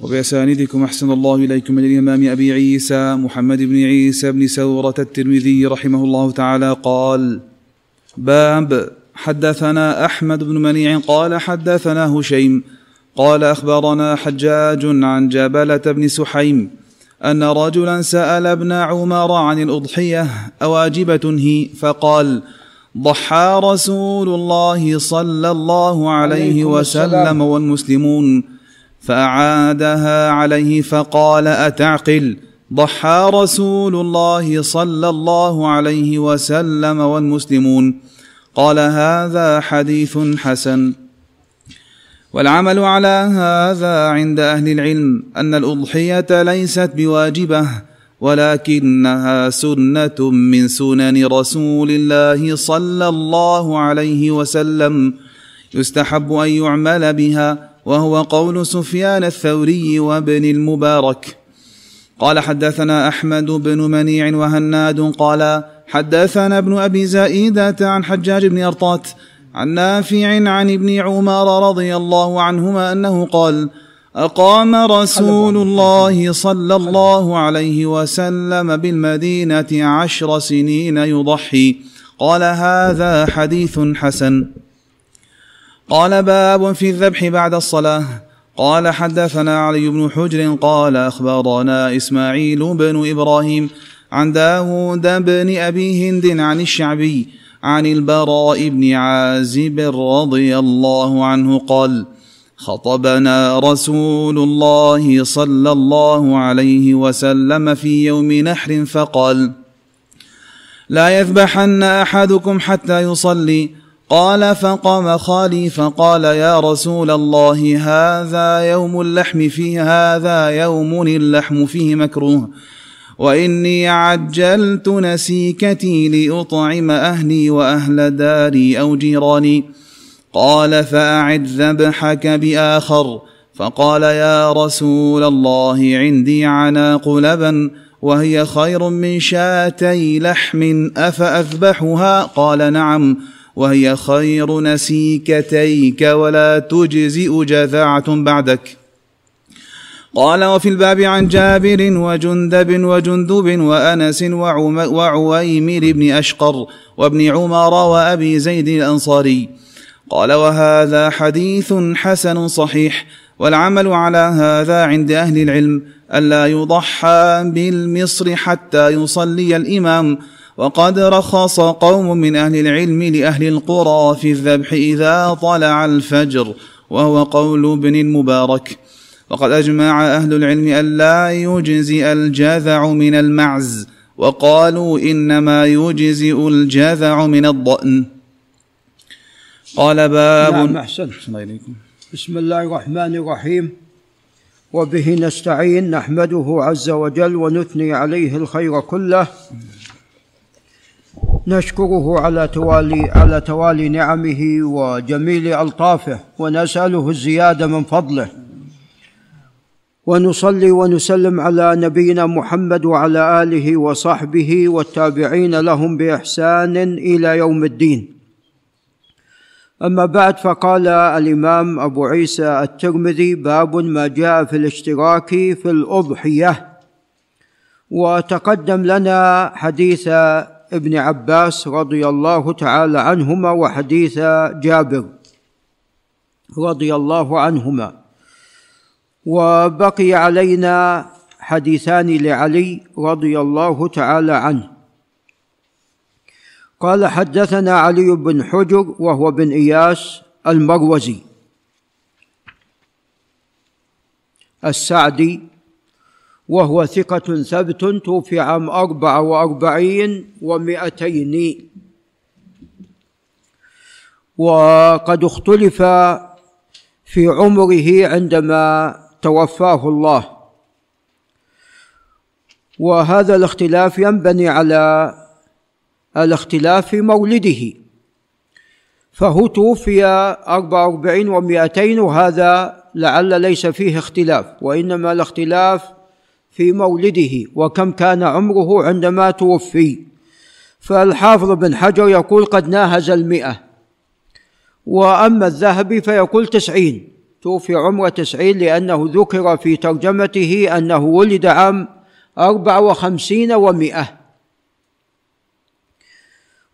وبأساندكم أحسن الله إليكم من الإمام أبي عيسى محمد بن عيسى بن سورة الترمذي رحمه الله تعالى قال باب حدثنا أحمد بن منيع قال حدثنا هشيم قال أخبرنا حجاج عن جبلة بن سحيم أن رجلا سأل ابن عمر عن الأضحية أواجبة هي فقال ضحى رسول الله صلى الله عليه وسلم والمسلمون. فأعادها عليه فقال أتعقل؟ ضحى رسول الله صلى الله عليه وسلم والمسلمون. قال هذا حديث حسن. والعمل على هذا عند أهل العلم أن الأضحية ليست بواجبة ولكنها سنة من سنن رسول الله صلى الله عليه وسلم. يستحب أن يعمل بها وهو قول سفيان الثوري وابن المبارك. قال حدثنا أحمد بن منيع وهناد قال حدثنا ابن أبي زائده عن حجاج بن أرطات عن نافع عن ابن عمر رضي الله عنهما أنه قال أقام رسول الله صلى الله عليه وسلم بالمدينة عشر سنين يضحي. قال هذا حديث حسن. قال باب في الذبح بعد الصلاة. قال حدثنا علي بن حجر قال أخبرنا إسماعيل بن إبراهيم عن داود بن أبي هند عن الشعبي عن البراء بن عازب رضي الله عنه قال خطبنا رسول الله صلى الله عليه وسلم في يوم نحر فقال لا يذبحن أحدكم حتى يصلي. قال فقام خالي فقال يا رسول الله هذا يوم اللحم فيه هذا يوم اللحم فيه مكروه. وإني عجلت نسيكتي لأطعم أهلي وأهل داري أو جيراني. قال فأعد ذبحك بآخر. فقال يا رسول الله عندي عناق لبن وهي خير من شاتي لحم أفأذبحها؟ قال نعم. وهي خير نسيكتيك ولا تجزئ جذعة بعدك. قال وفي الباب عن جابر وجندب وجندب وأنس وعويمر بن أشقر وابن عمر وأبي زيد الأنصاري. قال وهذا حديث حسن صحيح والعمل على هذا عند أهل العلم الا يضحى بالمصر حتى يصلي الإمام. وقد رخص قوم من أهل العلم لأهل القرى في الذبح إذا طلع الفجر وهو قول ابن المبارك. وقد أجمع أهل العلم ألا يجزئ الجذع من المعز وقالوا إنما يجزئ الجذع من الضأن. قال باب نعم أحسن بسم الله الرحمن الرحيم. وبه نستعين نحمده عز وجل ونثني عليه الخير كله. نشكره على توالي على توالي نعمه وجميل ألطافه ونسأله الزيادة من فضله. ونصلي ونسلم على نبينا محمد وعلى آله وصحبه والتابعين لهم بإحسان إلى يوم الدين. أما بعد فقال الإمام أبو عيسى الترمذي باب ما جاء في الاشتراك في الأضحية. وتقدم لنا حديث ابن عباس رضي الله تعالى عنهما وحديث جابر رضي الله عنهما. وبقي علينا حديثان لعلي رضي الله تعالى عنه. قال حدثنا علي بن حجر وهو بن إياس المروزي. السعدي وهو ثقة ثبت توفي عام أربعة وأربعين ومائتين وقد اختلف في عمره عندما توفاه الله. وهذا الاختلاف ينبني على الاختلاف في مولده. فهو توفي أربع وأربعين ومائتين وهذا لعل ليس فيه اختلاف وإنما الاختلاف في مولده وكم كان عمره عندما توفي. فالحافظ بن حجر يقول قد ناهز المئة. وأما الذهبي فيقول تسعين. توفي عمر تسعين لأنه ذكر في ترجمته أنه ولد عام أربع وخمسين ومائة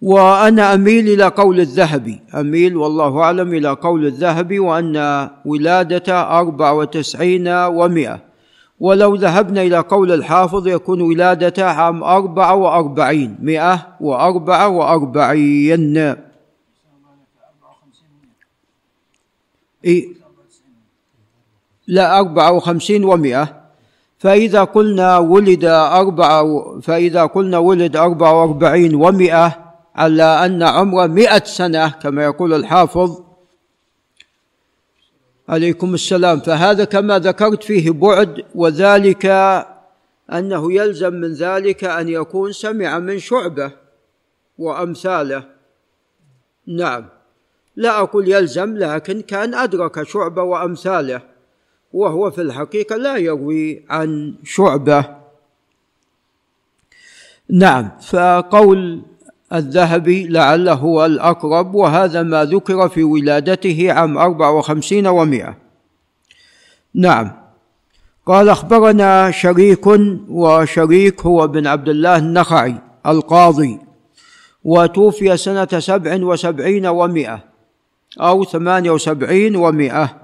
وأنا أميل إلى قول الذهبي. أميل والله أعلم إلى قول الذهبي وأن ولادة أربع وتسعين ومائة ولو ذهبنا إلى قول الحافظ يكون ولادته عام أربعة وأربعين مئة وأربعة وأربعين. إيه؟ لا أربعة وخمسين ومئة. فإذا قلنا ولد أربعة فإذا قلنا ولد أربعة وأربعين ومئة على أن عمره مئة سنة كما يقول الحافظ عليكم السلام. فهذا كما ذكرت فيه بعد وذلك أنه يلزم من ذلك أن يكون سمع من شعبة وأمثاله. نعم. لا أقول يلزم لكن كان أدرك شعبة وأمثاله وهو في الحقيقة لا يروي عن شعبة. نعم. فقول الذهبي لعله هو الأقرب وهذا ما ذكر في ولادته عام أربع وخمسين ومائة. نعم. قال أخبرنا شريك وشريك هو بن عبد الله النخعي القاضي وتوفي سنة سبع وسبعين ومائة أو ثمانية وسبعين ومائة.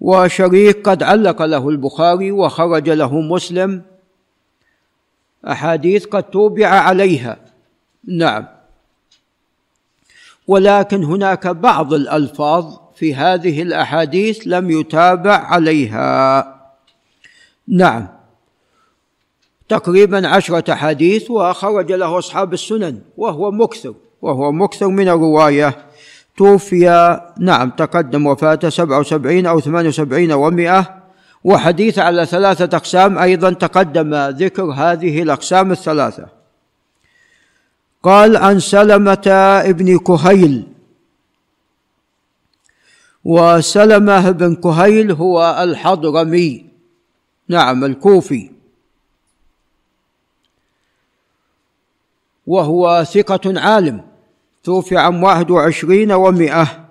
وشريك قد علق له البخاري وخرج له مسلم. أحاديث قد توبع عليها. نعم. ولكن هناك بعض الألفاظ في هذه الأحاديث لم يتابع عليها. نعم. تقريبا عشرة أحاديث وخرج له أصحاب السنن وهو مكثر وهو مكثر من الرواية. توفي نعم تقدم وفاته سبعة وسبعين أو ثمانية وسبعين ومائة. وحديث على ثلاثة أقسام أيضا تقدم ذكر هذه الأقسام الثلاثة. قال عن سلمة ابن كهيل. وسلمة بن كهيل هو الحضرمي. نعم الكوفي. وهو ثقة عالم. توفي عام واحد وعشرين ومائة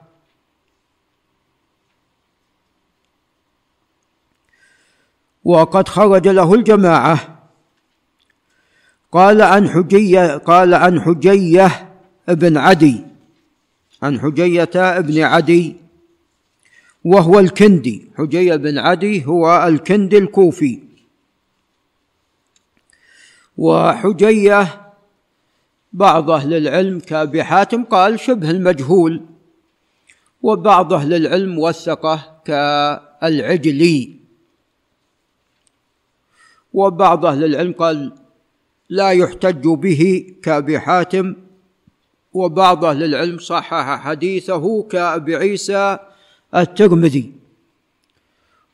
وقد خرج له الجماعة. قال عن حجية قال عن حجية ابن عدي عن حجية ابن عدي وهو الكندي. حجية بن عدي هو الكندي الكوفي. وحجية بعض أهل العلم كأبي حاتم قال شبه المجهول وبعض أهل العلم وثقه كالعجلي. وبعض أهل العلم قال لا يحتج به كأبي حاتم وبعض أهل العلم صحح حديثه كأبي عيسى الترمذي.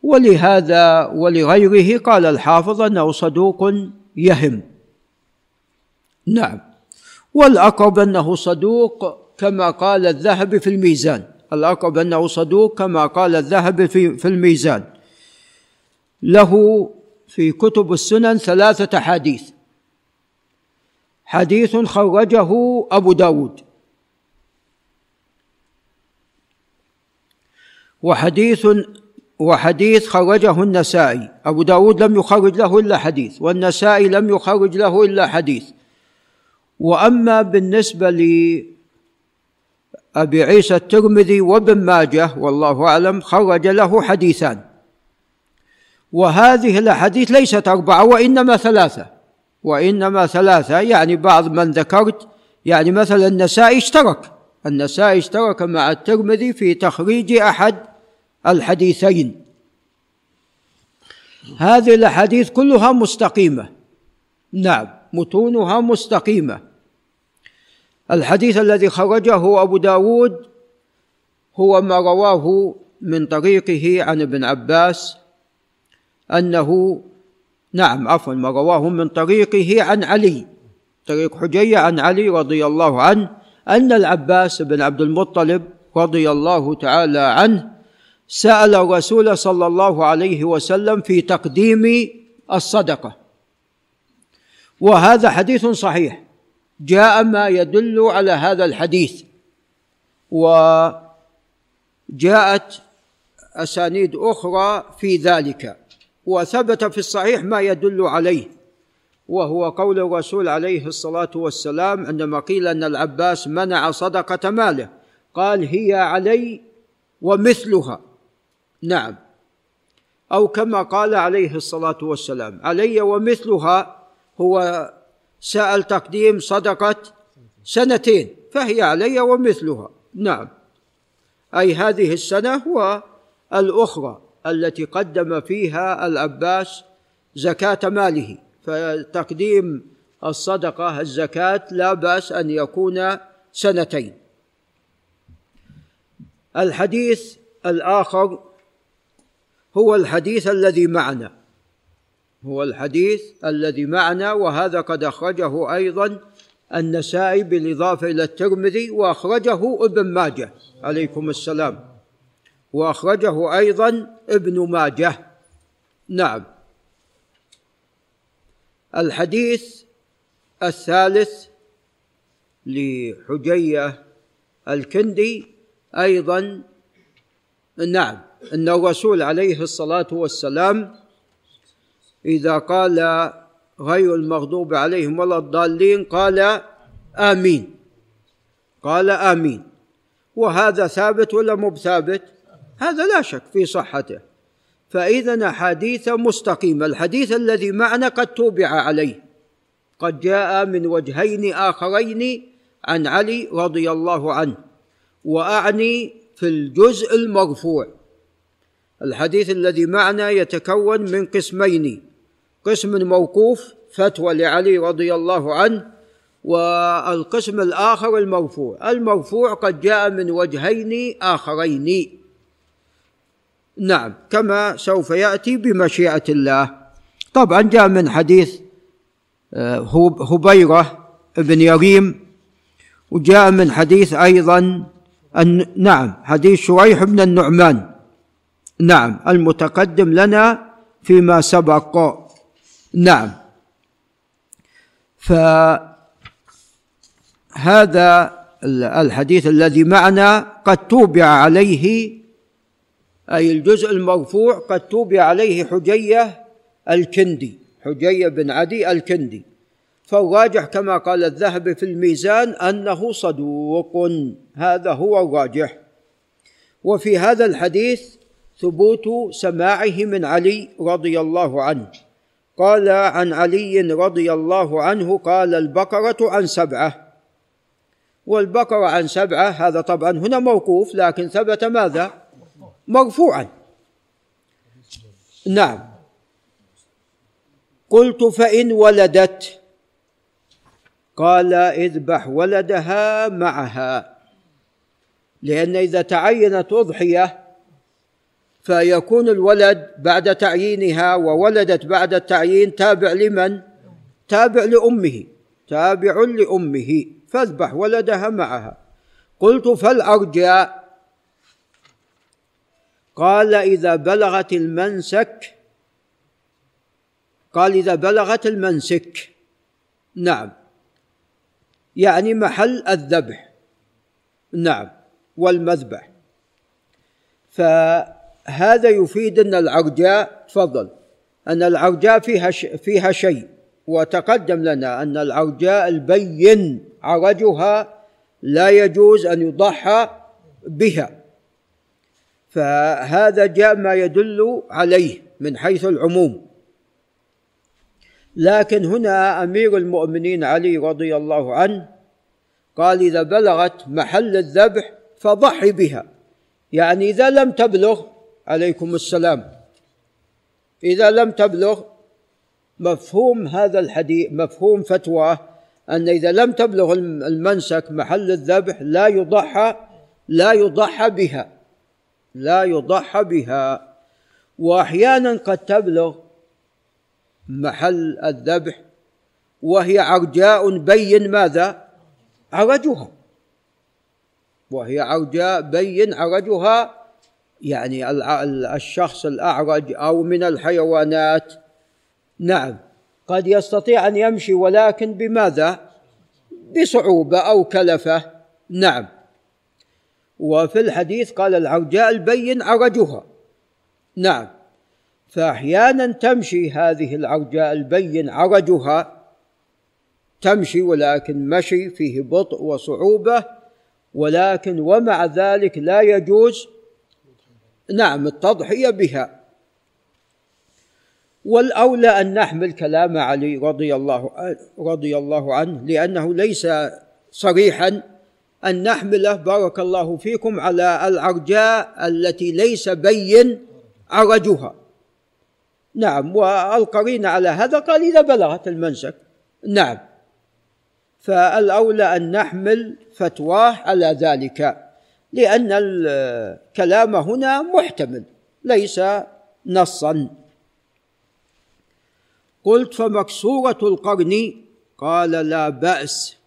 ولهذا ولغيره قال الحافظ أنه صدوق يهم. نعم. والأقرب أنه صدوق كما قال الذهبي في الميزان. الأقرب أنه صدوق كما قال الذهبي في, في الميزان. له في كتب السنن ثلاثة حديث حديث خرجه أبو داود. وحديث وحديث خرجه النسائي. أبو داود لم يخرج له إلا حديث والنسائي لم يخرج له إلا حديث. وأما بالنسبة لأبي عيسى الترمذي وابن ماجه والله أعلم خرج له حديثان. وهذه الأحاديث ليست أربعة وإنما ثلاثة. وإنما ثلاثة يعني بعض من ذكرت يعني مثلا النسائي اشترك. النسائي اشترك مع الترمذي في تخريج أحد الحديثين. هذه الأحاديث كلها مستقيمة. نعم متونها مستقيمة. الحديث الذي خرجه أبو داود هو ما رواه من طريقه عن ابن عباس أنه نعم عفوا ما رواه من طريقه عن علي. طريق حجية عن علي رضي الله عنه أن العباس بن عبد المطلب رضي الله تعالى عنه سأل الرسول صلى الله عليه وسلم في تقديم الصدقة. وهذا حديث صحيح. جاء ما يدل على هذا الحديث. وجاءت أسانيد أخرى في ذلك. وثبت في الصحيح ما يدل عليه وهو قول الرسول عليه الصلاة والسلام عندما قيل أن العباس منع صدقة ماله قال هي علي ومثلها. نعم. أو كما قال عليه الصلاة والسلام علي ومثلها هو سأل تقديم صدقة سنتين فهي علي ومثلها. نعم. أي هذه السنة والأخرى. التي قدم فيها العباس زكاة ماله. فتقديم الصدقة الزكاة لا بأس أن يكون سنتين. الحديث الآخر هو الحديث الذي معنا. هو الحديث الذي معنا وهذا قد أخرجه أيضا النسائي بالإضافة إلى الترمذي وأخرجه ابن ماجه. عليكم السلام. وأخرجه أيضا ابن ماجه. نعم. الحديث الثالث لحجية الكندي أيضا. نعم. أن الرسول عليه الصلاة والسلام إذا قال غير المغضوب عليهم ولا الضالين قال آمين. قال آمين. وهذا ثابت ولا مو بثابت؟ هذا لا شك في صحته. فإذا أحاديث مستقيمة الحديث الذي معنا قد توبع عليه. قد جاء من وجهين آخرين عن علي رضي الله عنه وأعني في الجزء المرفوع. الحديث الذي معنا يتكون من قسمين قسم موقوف فتوى لعلي رضي الله عنه والقسم الآخر المرفوع. المرفوع قد جاء من وجهين آخرين. نعم كما سوف يأتي بمشيئة الله. طبعا جاء من حديث آه، هبيرة بن يريم وجاء من حديث أيضا نعم حديث شريح بن النعمان. نعم المتقدم لنا فيما سبق. نعم. فهذا الحديث الذي معنا قد توبع عليه أي الجزء المرفوع قد توبع عليه حجية الكندي حجية بن عدي الكندي. فالراجح كما قال الذهبي في الميزان أنه صدوق هذا هو الراجح. وفي هذا الحديث ثبوت سماعه من علي رضي الله عنه. قال عن علي رضي الله عنه قال البقرة عن سبعة. والبقرة عن سبعة هذا طبعا هنا موقوف لكن ثبت ماذا؟ مرفوعا نعم. قلت فإن ولدت. قال اذبح ولدها معها. لأن إذا تعينت أضحية فيكون الولد بعد تعيينها وولدت بعد التعيين تابع لمن؟ تابع لأمه. تابع لأمه. فاذبح ولدها معها. قلت فالأرجاء قال إذا بلغت المنسك قال إذا بلغت المنسك. نعم. يعني محل الذبح. نعم. والمذبح. ف هذا يفيد أن العرجاء تفضل. أن العرجاء فيها فيها شيء. وتقدم لنا أن العرجاء البين عرجها لا يجوز أن يضحى بها. فهذا جاء ما يدل عليه من حيث العموم. لكن هنا أمير المؤمنين علي رضي الله عنه قال إذا بلغت محل الذبح فضحي بها. يعني إذا لم تبلغ عليكم السلام. إذا لم تبلغ مفهوم هذا الحديث مفهوم فتوى أن إذا لم تبلغ المنسك محل الذبح لا يضحى لا يضحى بها. لا يضحى بها. وأحيانا قد تبلغ محل الذبح وهي عرجاء بين ماذا؟ عرجها. وهي عرجاء بين عرجها يعني الشخص الأعرج أو من الحيوانات. نعم قد يستطيع أن يمشي ولكن بماذا؟ بصعوبة أو كلفة. نعم. وفي الحديث قال العرجاء البين عرجها. نعم. فأحيانا تمشي هذه العرجاء البين عرجها تمشي ولكن مشي فيه بطء وصعوبة ولكن ومع ذلك لا يجوز نعم التضحية بها. والأولى أن نحمل كلام علي رضي الله رضي الله عنه لأنه ليس صريحا. أن نحمله بارك الله فيكم على العرجاء التي ليس بين عرجها نعم والقرين على هذا قال إذا بلغت المنسك. نعم. فالأولى أن نحمل فتواه على ذلك لأن الكلام هنا محتمل ليس نصا. قلت فمكسورة القرن قال لا بأس.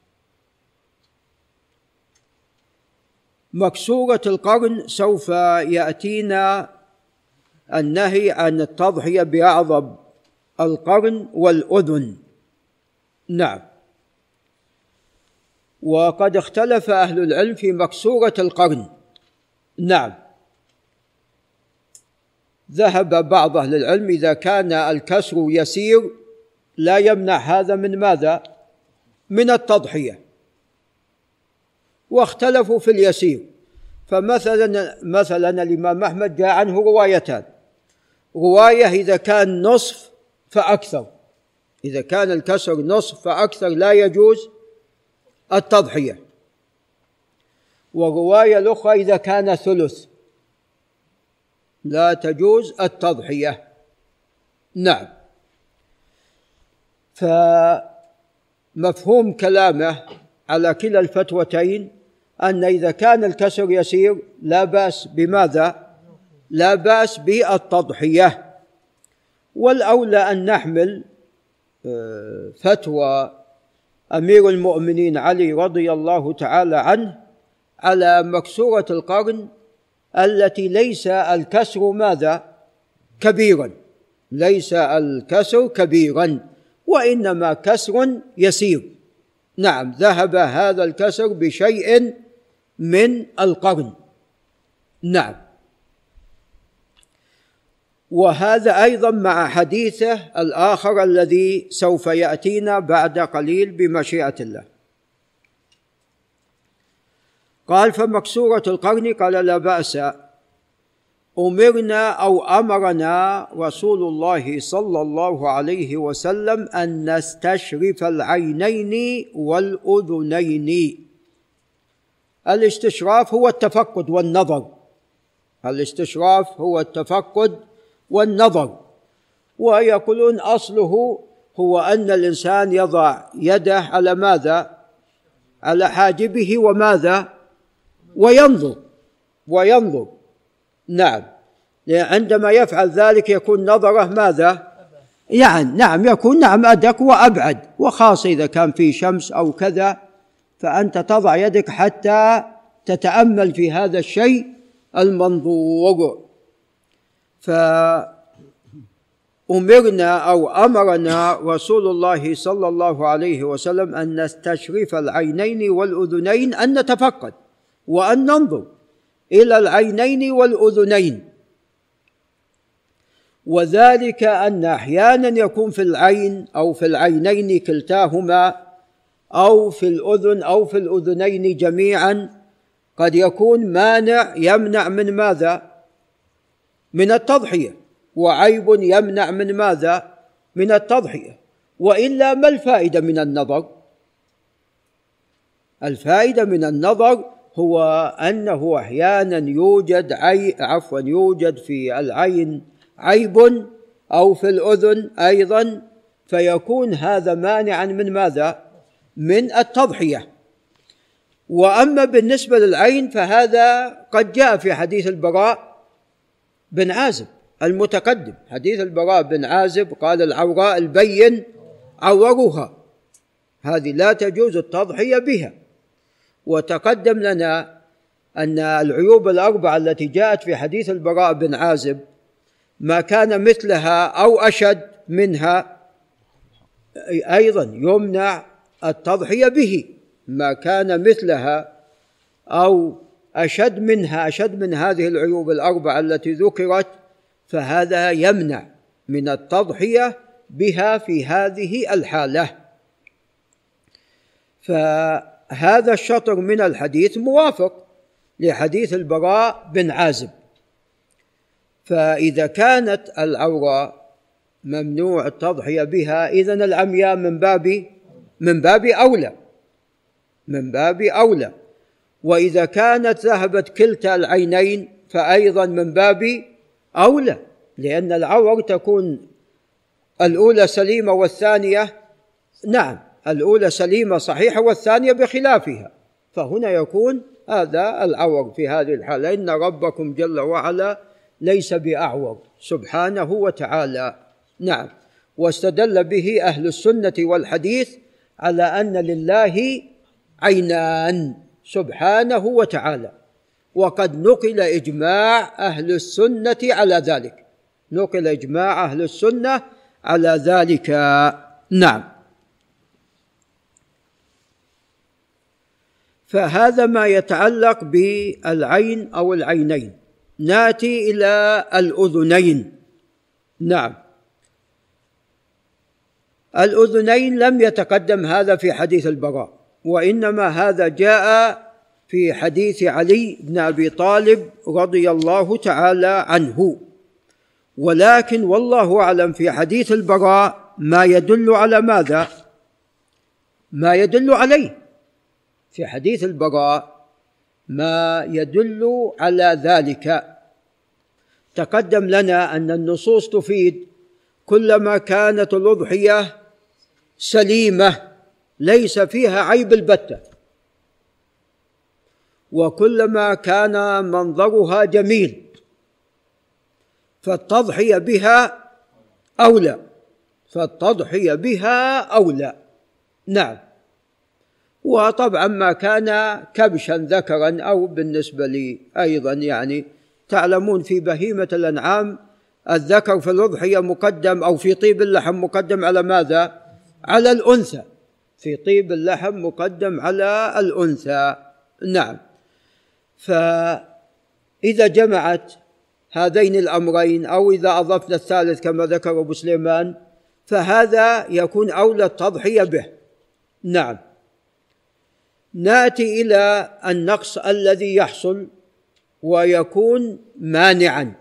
مكسورة القرن سوف يأتينا النهي عن التضحية بأعظم القرن والأذن. نعم. وقد اختلف أهل العلم في مكسورة القرن. نعم. ذهب بعض أهل العلم إذا كان الكسر يسير لا يمنع هذا من ماذا؟ من التضحية. واختلفوا في اليسير. فمثلا مثلا الإمام أحمد جاء عنه روايتان. رواية إذا كان نصف فأكثر. إذا كان الكسر نصف فأكثر لا يجوز التضحية. ورواية الأخرى إذا كان ثلث لا تجوز التضحية. نعم. فمفهوم كلامه على كلا الفتوتين أن إذا كان الكسر يسير لا بأس بماذا؟ لا بأس بالتضحية. والأولى أن نحمل آه، فتوى أمير المؤمنين علي رضي الله تعالى عنه على مكسورة القرن التي ليس الكسر ماذا؟ كبيرا. ليس الكسر كبيرا وإنما كسر يسير. نعم ذهب هذا الكسر بشيء من القرن. نعم. وهذا أيضا مع حديثه الآخر الذي سوف يأتينا بعد قليل بمشيئة الله. قال فمكسورة القرن قال لا بأس. أمرنا أو أمرنا رسول الله صلى الله عليه وسلم أن نستشرف العينين والأذنين. الاستشراف هو التفقد والنظر. الاستشراف هو التفقد والنظر. ويقولون أصله هو أن الإنسان يضع يده على ماذا؟ على حاجبه وماذا؟ وينظر. وينظر. نعم. عندما يفعل ذلك يكون نظره ماذا؟ يعني نعم يكون نعم أدق وأبعد. وخاصة إذا كان في شمس أو كذا فأنت تضع يدك حتى تتأمل في هذا الشيء المنظور. فأمرنا أو أمرنا رسول الله صلى الله عليه وسلم أن نستشرف العينين والأذنين أن نتفقد وأن ننظر إلى العينين والأذنين. وذلك أن أحيانا يكون في العين أو في العينين كلتاهما أو في الأذن أو في الأذنين جميعا قد يكون مانع يمنع من ماذا؟ من التضحية وعيب يمنع من ماذا؟ من التضحية وإلا ما الفائدة من النظر؟ الفائدة من النظر هو أنه أحيانا يوجد عي عفوا يوجد في العين عيب أو في الأذن أيضا فيكون هذا مانعا من ماذا؟ من التضحية. وأما بالنسبة للعين فهذا قد جاء في حديث البراء بن عازب المتقدم. حديث البراء بن عازب قال العوراء البين عورها هذه لا تجوز التضحية بها. وتقدم لنا أن العيوب الأربعة التي جاءت في حديث البراء بن عازب ما كان مثلها أو أشد منها أيضا يمنع التضحية به ما كان مثلها أو أشد منها أشد من هذه العيوب الأربعة التي ذكرت فهذا يمنع من التضحية بها في هذه الحالة. فهذا الشطر من الحديث موافق لحديث البراء بن عازب. فإذا كانت العوره ممنوع التضحية بها اذا العمياء من باب من باب أولى. من باب أولى. وإذا كانت ذهبت كلتا العينين فايضا من باب أولى لأن العور تكون الأولى سليمة والثانية نعم الأولى سليمة صحيحة والثانية بخلافها. فهنا يكون هذا العور في هذه الحالة. إن ربكم جل وعلا ليس بأعور سبحانه وتعالى. نعم. واستدل به أهل السنة والحديث على أن لله عينان سبحانه وتعالى. وقد نقل إجماع أهل السنة على ذلك. نقل إجماع أهل السنة على ذلك. نعم. فهذا ما يتعلق بالعين أو العينين. نأتي إلى الأذنين. نعم. الأذنين لم يتقدم هذا في حديث البراء وإنما هذا جاء في حديث علي بن أبي طالب رضي الله تعالى عنه. ولكن والله أعلم في حديث البراء ما يدل على ماذا؟ ما يدل عليه. في حديث البراء ما يدل على ذلك. تقدم لنا أن النصوص تفيد كلما كانت الأضحية سليمة ليس فيها عيب البتة. وكلما كان منظرها جميل فالتضحية بها أولى. فالتضحية بها أولى. نعم. وطبعا ما كان كبشا ذكرا أو بالنسبة لي أيضا يعني. تعلمون في بهيمة الأنعام الذكر في الأضحية مقدم أو في طيب اللحم مقدم على ماذا؟ على الأنثى. في طيب اللحم مقدم على الأنثى. نعم. فإذا جمعت هذين الأمرين أو إذا أضفنا الثالث كما ذكر أبو سليمان فهذا يكون أولى التضحية به. نعم. ناتي إلى النقص الذي يحصل ويكون مانعا.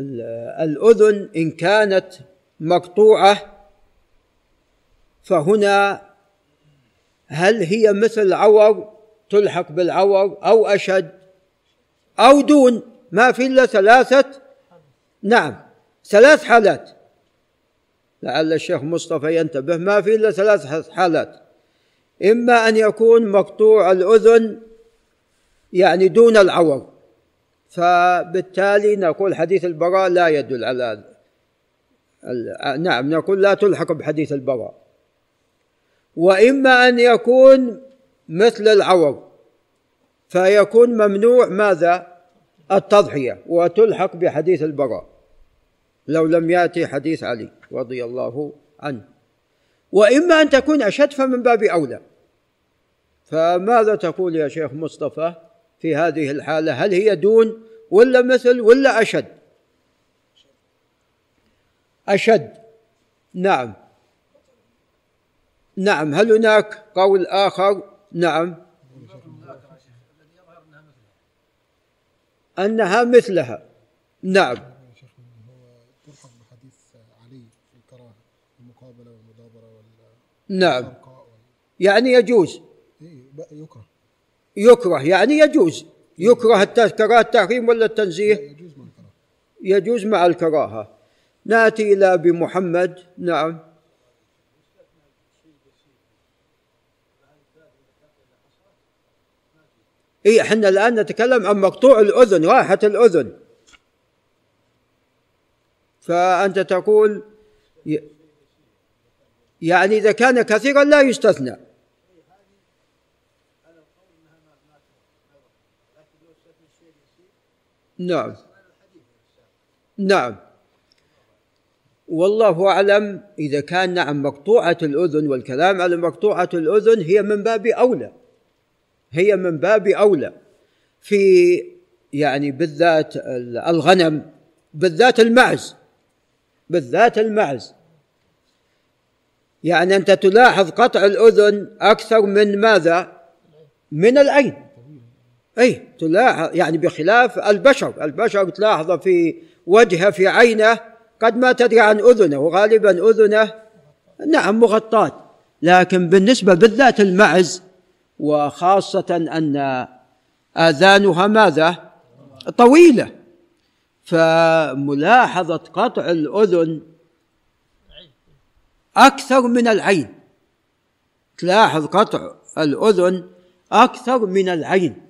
فالأذن إن كانت مقطوعة فهنا هل هي مثل عور تلحق بالعور أو أشد أو دون؟ ما في إلا ثلاثة. نعم ثلاث حالات. لعل الشيخ مصطفى ينتبه ما في إلا ثلاث حالات. إما أن يكون مقطوع الأذن يعني دون العور. فبالتالي نقول حديث البراء لا يدل على نعم نقول لا تلحق بحديث البراء. وإما أن يكون مثل العور فيكون ممنوع ماذا؟ التضحية وتلحق بحديث البراء لو لم يأتي حديث علي رضي الله عنه. وإما أن تكون أشد فمن باب أولى. فماذا تقول يا شيخ مصطفى؟ في هذه الحالة هل هي دون ولا مثل ولا أشد؟ أشد. نعم. نعم. هل هناك قول آخر؟ نعم. أنها مثلها. نعم. نعم. يعني يجوز. يكره. يكره يعني يجوز. يكره التذكرات التحريم ولا التنزيه؟ يجوز مع الكراهة. نأتي إلى أبي محمد. نعم. إيه إحنا الآن نتكلم عن مقطوع الأذن راحة الأذن. فأنت تقول يعني إذا كان كثيرا لا يستثنى. نعم. نعم. والله أعلم إذا كان نعم مقطوعة الأذن والكلام على مقطوعة الأذن هي من باب أولى. هي من باب أولى. في يعني بالذات الغنم بالذات المعز بالذات المعز. يعني أنت تلاحظ قطع الأذن أكثر من ماذا؟ من العين. أي تلاحظ يعني بخلاف البشر. البشر تلاحظه في وجهه في عينه قد ما تدري عن أذنه وغالبا أذنه نعم مغطاة. لكن بالنسبة بالذات المعز وخاصة أن آذانها ماذا؟ طويلة. فملاحظة قطع الأذن أكثر من العين. تلاحظ قطع الأذن أكثر من العين.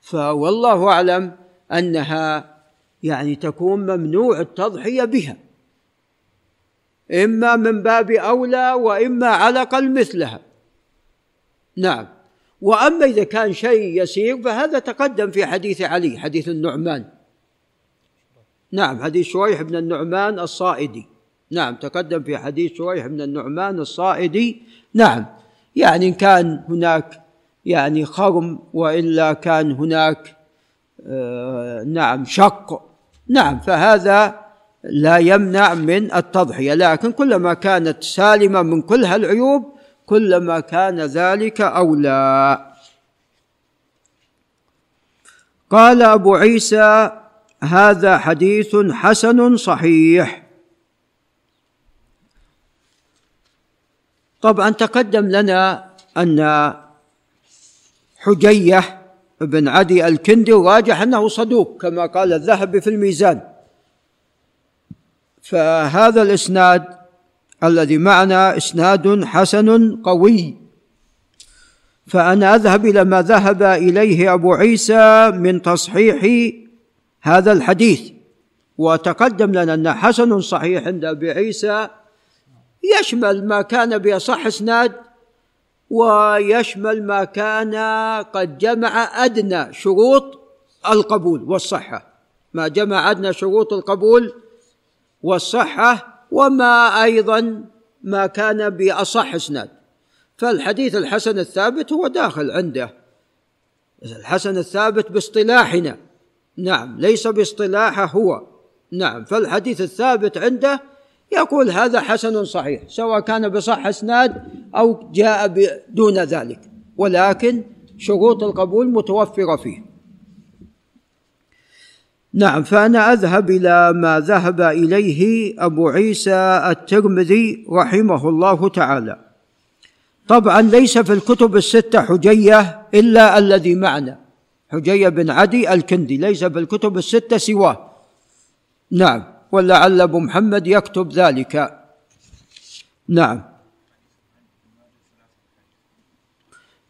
فوالله أعلم أنها يعني تكون ممنوع التضحية بها. إما من باب أولى وإما على الأقل مثلها. نعم. وأما إذا كان شيء يسير فهذا تقدم في حديث علي حديث النعمان. نعم حديث شويح بن النعمان الصائدي. نعم تقدم في حديث شويح بن النعمان الصائدي. نعم. يعني إن كان هناك يعني خرم وإلا كان هناك آه نعم شق. نعم فهذا لا يمنع من التضحية. لكن كلما كانت سالمة من كل هالعيوب كلما كان ذلك أولى. قال أبو عيسى هذا حديث حسن صحيح. طبعا تقدم لنا أن حجية بن عدي الكندي راجح أنه صدوق كما قال الذهبي في الميزان. فهذا الإسناد الذي معنا إسناد حسن قوي. فأنا أذهب إلى ما ذهب إليه أبو عيسى من تصحيح هذا الحديث. وتقدم لنا أن حسن صحيح عند أبي عيسى يشمل ما كان بأصح إسناد ويشمل ما كان قد جمع أدنى شروط القبول والصحة. ما جمع أدنى شروط القبول والصحة وما أيضا ما كان بأصح إسناد. فالحديث الحسن الثابت هو داخل عنده. الحسن الثابت باصطلاحنا. نعم ليس باصطلاحه هو. نعم فالحديث الثابت عنده يقول هذا حسن صحيح سواء كان بصح إسناد أو جاء دون ذلك ولكن شروط القبول متوفرة فيه. نعم فأنا أذهب إلى ما ذهب إليه أبو عيسى الترمذي رحمه الله تعالى. طبعا ليس في الكتب الستة حجية إلا الذي معنا حجية بن عدي الكندي ليس في الكتب الستة سواه. نعم. ولعل أبو محمد يكتب ذلك. نعم.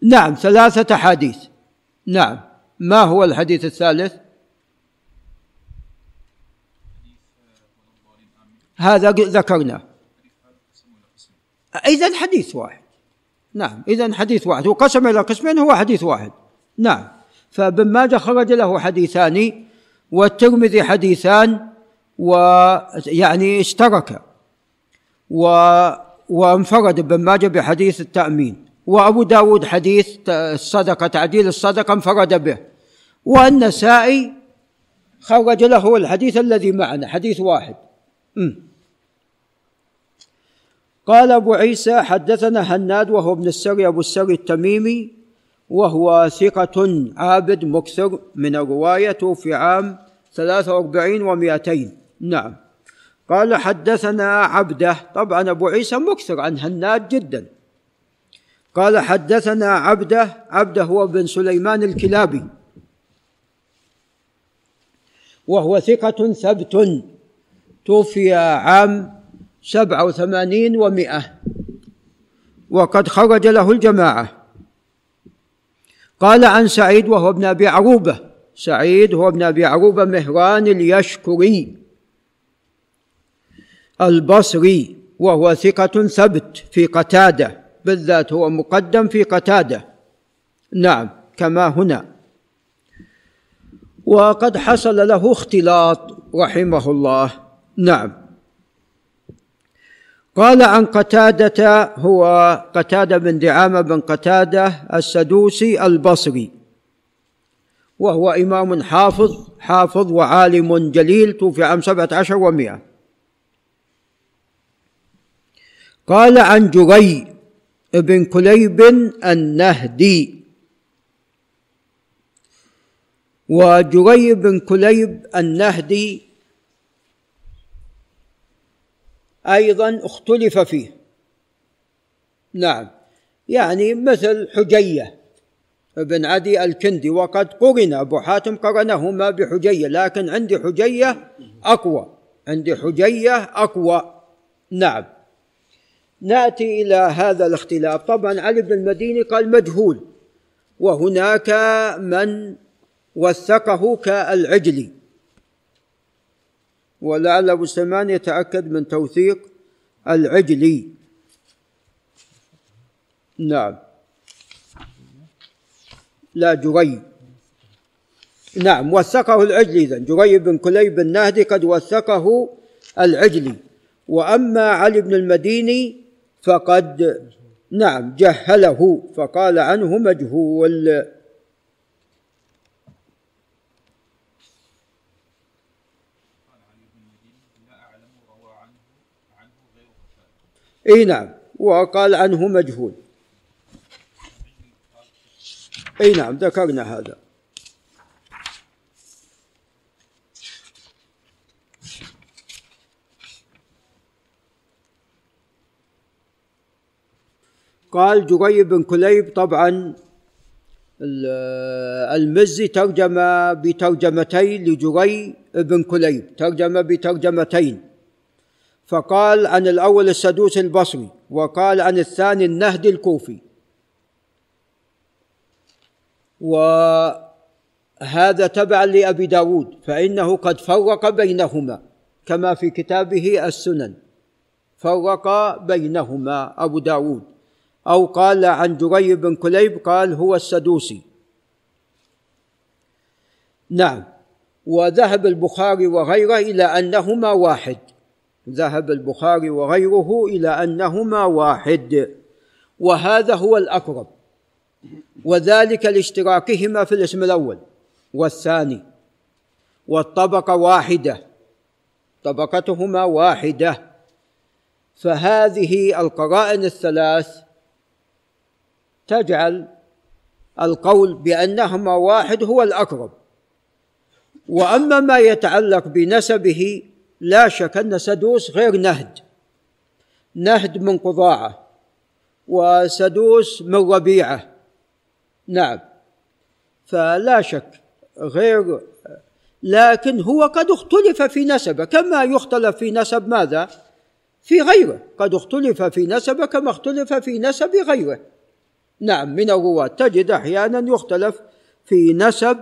نعم ثلاثة أحاديث. نعم. ما هو الحديث الثالث؟ هذا ذكرنا. إذا حديث واحد. نعم إذا حديث واحد. وقسم إلى قسمين هو حديث واحد. نعم. فابن ماجه خرج له حديثان والترمذي حديثان ويعني اشترك. و وانفرد ابن ماجه بحديث التأمين. وأبو داود حديث الصدقة تعديل الصدقة انفرد به. والنسائي خرج له الحديث الذي معنا حديث واحد. م. قال أبو عيسى حدثنا هناد وهو ابن السري أبو السري التميمي وهو ثقة عابد مكثر من الرواية في عام ثلاثة وأربعين ومائتين نعم. قال حدثنا عبده طبعا أبو عيسى مكثر عن هناد جدا. قال حدثنا عبده عبده هو بن سليمان الكلابي. وهو ثقة ثبت توفي عام سبعة وثمانين ومائة. وقد خرج له الجماعة. قال عن سعيد وهو ابن أبي عروبة. سعيد هو ابن أبي عروبة مهران اليشكري. البصري وهو ثقة ثبت في قتادة بالذات هو مقدم في قتادة. نعم كما هنا. وقد حصل له اختلاط رحمه الله. نعم. قال عن قتادة هو قتادة بن دعامة بن قتادة السدوسي البصري وهو إمام حافظ حافظ وعالم جليل توفي عام سبعة عشر ومئة قال عن جري بن كليب النهدي. وجري بن كليب النهدي أيضا اختلف فيه. نعم يعني مثل حجية بن عدي الكندي وقد قرن أبو حاتم قرنهما بحجية لكن عندي حجية أقوى عندي حجية أقوى. نعم. نأتي إلى هذا الاختلاف. طبعا علي بن المديني قال مجهول. وهناك من وثقه كالعجلي. ولعل أبو سلمان يتأكد من توثيق العجلي. نعم. لا جري نعم وثقه العجلي اذا جري بن كليب النهدي قد وثقه العجلي. وأما علي بن المديني فقد نعم جهله فقال عنه مجهول. إي نعم وقال عنه مجهول. إي نعم ذكرنا هذا. قال جري بن كليب طبعا المزي ترجم بترجمتين لجري بن كليب ترجم بترجمتين. فقال عن الأول السدوس البصري وقال عن الثاني النهدي الكوفي. وهذا تبع لأبي داود فإنه قد فرق بينهما كما في كتابه السنن. فرق بينهما أبو داود. أو قال عن جري بن كليب قال هو السدوسي. نعم وذهب البخاري وغيره إلى أنهما واحد. ذهب البخاري وغيره إلى أنهما واحد وهذا هو الأقرب. وذلك لاشتراكهما في الاسم الأول والثاني والطبقة واحدة طبقتهما واحدة. فهذه القرائن الثلاث تجعل القول بأنهما واحد هو الأقرب. وأما ما يتعلق بنسبه لا شك أن سدوس غير نهد. نهد من قضاعة وسدوس من ربيعة. نعم. فلا شك غير لكن هو قد اختلف في نسبه. كما يختلف في نسب ماذا؟ في غيره. قد اختلف في نسبه كما اختلف في نسب غيره. نعم من الرواة تجد أحيانا يختلف في نسب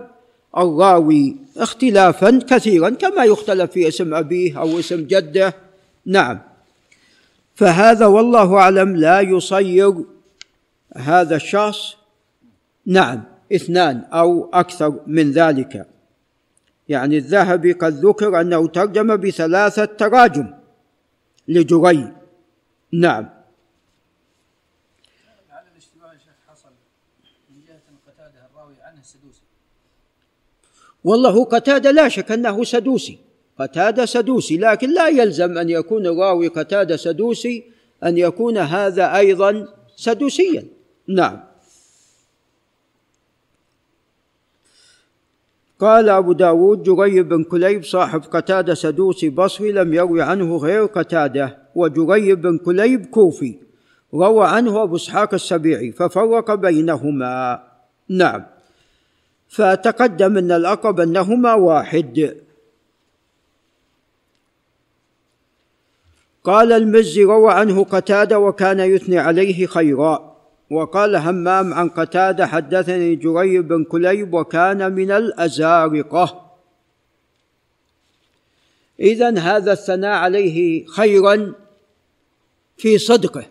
الراوي اختلافا كثيرا كما يختلف في اسم أبيه أو اسم جده. نعم. فهذا والله أعلم لا يصير هذا الشخص. نعم اثنان أو أكثر من ذلك. يعني الذهبي قد ذكر أنه ترجم بثلاثة تراجم لجري نعم. والله قتادة لا شك أنه سدوسي. قتادة سدوسي لكن لا يلزم أن يكون الراوي قتادة سدوسي أن يكون هذا أيضا سدوسيا. نعم. قال أبو داود جري بن كليب صاحب قتادة سدوسي بصري لم يروي عنه غير قتادة وجري بن كليب كوفي. روى عنه أبو إسحاق السبيعي ففرق بينهما. نعم. فتقدم أن الاقرب أنهما واحد. قال المزي روى عنه قتادة وكان يثني عليه خيرا. وقال همام عن قتادة حدثني جري بن كليب وكان من الأزارقة. إذا هذا الثناء عليه خيرا في صدقه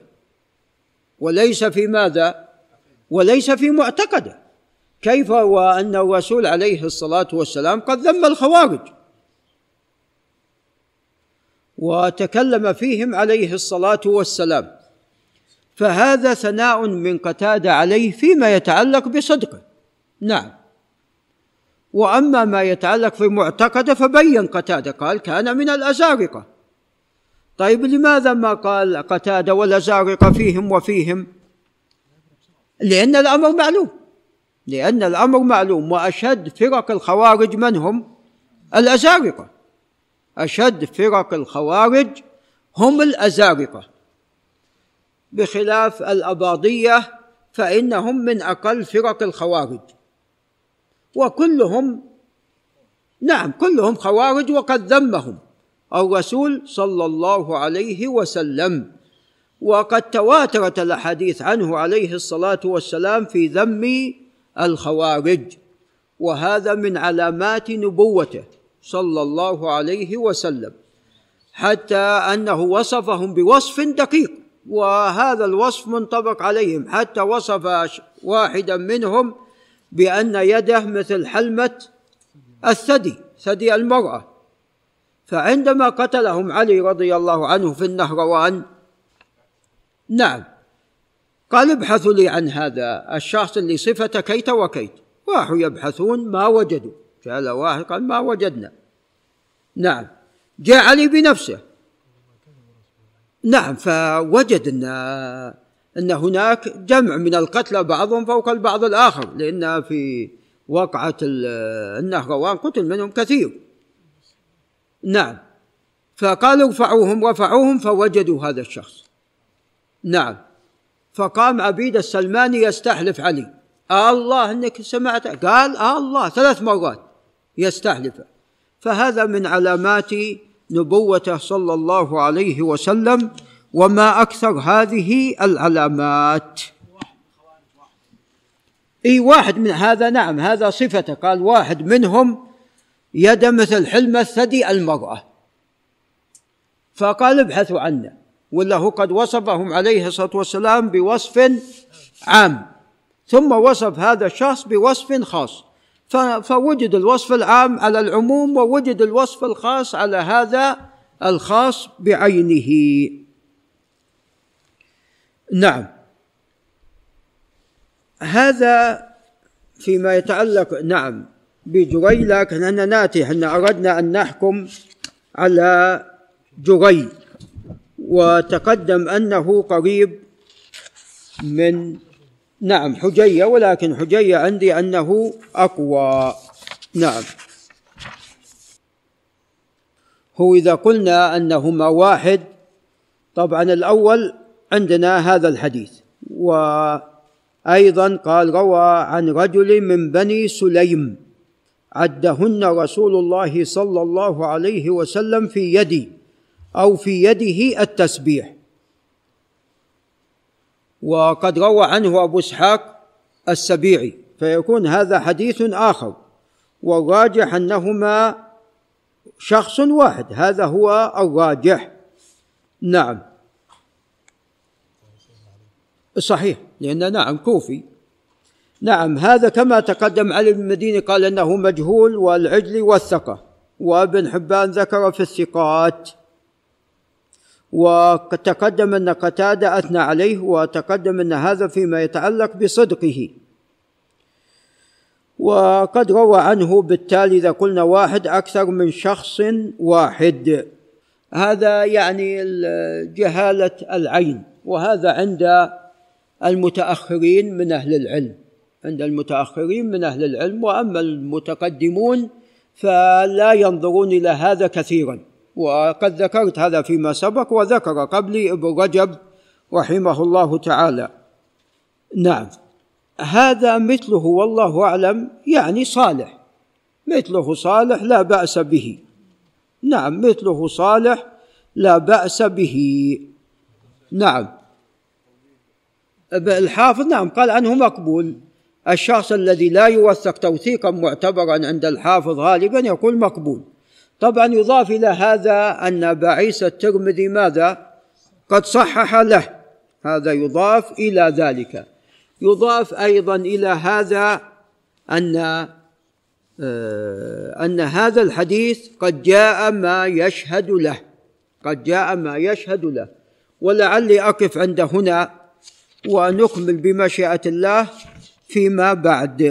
وليس في ماذا؟ وليس في معتقده. كيف وأن الرسول عليه الصلاة والسلام قد ذم الخوارج. وتكلم فيهم عليه الصلاة والسلام. فهذا ثناء من قتادة عليه فيما يتعلق بصدقه. نعم. وأما ما يتعلق في معتقده فبين قتاده قال كان من الأزارقة. طيب لماذا ما قال قتاده والأزارقة فيهم وفيهم؟ لأن الأمر معلوم. لأن الأمر معلوم وأشد فرق الخوارج من هم؟ الأزارقة. أشد فرق الخوارج هم الأزارقة. بخلاف الأباضية فإنهم من أقل فرق الخوارج. وكلهم نعم كلهم خوارج وقد ذمهم. الرسول صلى الله عليه وسلم وقد تواترت الأحاديث عنه عليه الصلاة والسلام في ذم الخوارج. وهذا من علامات نبوته صلى الله عليه وسلم حتى أنه وصفهم بوصف دقيق وهذا الوصف منطبق عليهم حتى وصف واحدا منهم بأن يده مثل حلمة الثدي ثدي المرأة. فعندما قتلهم علي رضي الله عنه في النهروان نعم قال ابحثوا لي عن هذا الشخص اللي صفته كيت وكيت. راحوا يبحثون ما وجدوا. جاء واحد قال ما وجدنا. نعم. جاء علي بنفسه. نعم فوجد أن ان هناك جمع من القتلى بعضهم فوق البعض الآخر لأن في وقعة النهروان قتل منهم كثير. نعم. فقالوا ارفعوهم رفعوهم فوجدوا هذا الشخص. نعم. فقام عبيد السلماني يستحلف علي. الله إنك سمعت؟ قال الله ثلاث مرات يستحلفه فهذا من علامات نبوته صلى الله عليه وسلم وما أكثر هذه العلامات. إي واحد من هذا نعم هذا صفته. قال واحد منهم يد مثل حلم الثدي المرأة. فقال ابحثوا عنه. ولا هو قد وصفهم عليه الصلاة والسلام بوصف عام. ثم وصف هذا الشخص بوصف خاص. فوجد الوصف العام على العموم ووجد الوصف الخاص على هذا الخاص بعينه. نعم. هذا فيما يتعلق نعم بجري لكن أننا نأتي إحنا أردنا أن نحكم على جري وتقدم أنه قريب من نعم حجية ولكن حجية عندي أنه أقوى. نعم. هو إذا قلنا أنهما واحد طبعا الأول عندنا هذا الحديث. وأيضا قال روى عن رجل من بني سليم عدهن رسول الله صلى الله عليه وسلم في يدي. أو في يده التسبيح. وقد روى عنه أبو إسحاق السبيعي فيكون هذا حديث آخر. والراجح أنهما شخص واحد هذا هو الراجح. نعم. صحيح لأن نعم كوفي. نعم هذا كما تقدم علي بن المديني قال إنه مجهول والعجل والثقة. وابن حبان ذكر في الثقات. وتقدم أن قتادة أثنى عليه وتقدم أن هذا فيما يتعلق بصدقه. وقد روى عنه بالتالي إذا قلنا واحد أكثر من شخص واحد. هذا يعني جهالة العين وهذا عند المتأخرين من أهل العلم. عند المتأخرين من أهل العلم وأما المتقدمون فلا ينظرون إلى هذا كثيرا. وقد ذكرت هذا فيما سبق وذكر قبلي ابن رجب رحمه الله تعالى. نعم. هذا مثله والله أعلم يعني صالح. مثله صالح لا بأس به. نعم مثله صالح لا بأس به. نعم. الحافظ نعم قال عنه مقبول. الشخص الذي لا يوثق توثيقا معتبرا عند الحافظ غالبا يقول مقبول. طبعا يضاف إلى هذا أن أبا عيسى الترمذي ماذا؟ قد صحح له. هذا يضاف إلى ذلك. يضاف أيضا إلى هذا أن آه، أن هذا الحديث قد جاء ما يشهد له. قد جاء ما يشهد له. ولعلي أقف عند هنا ونكمل بمشيئة الله فيما بعد.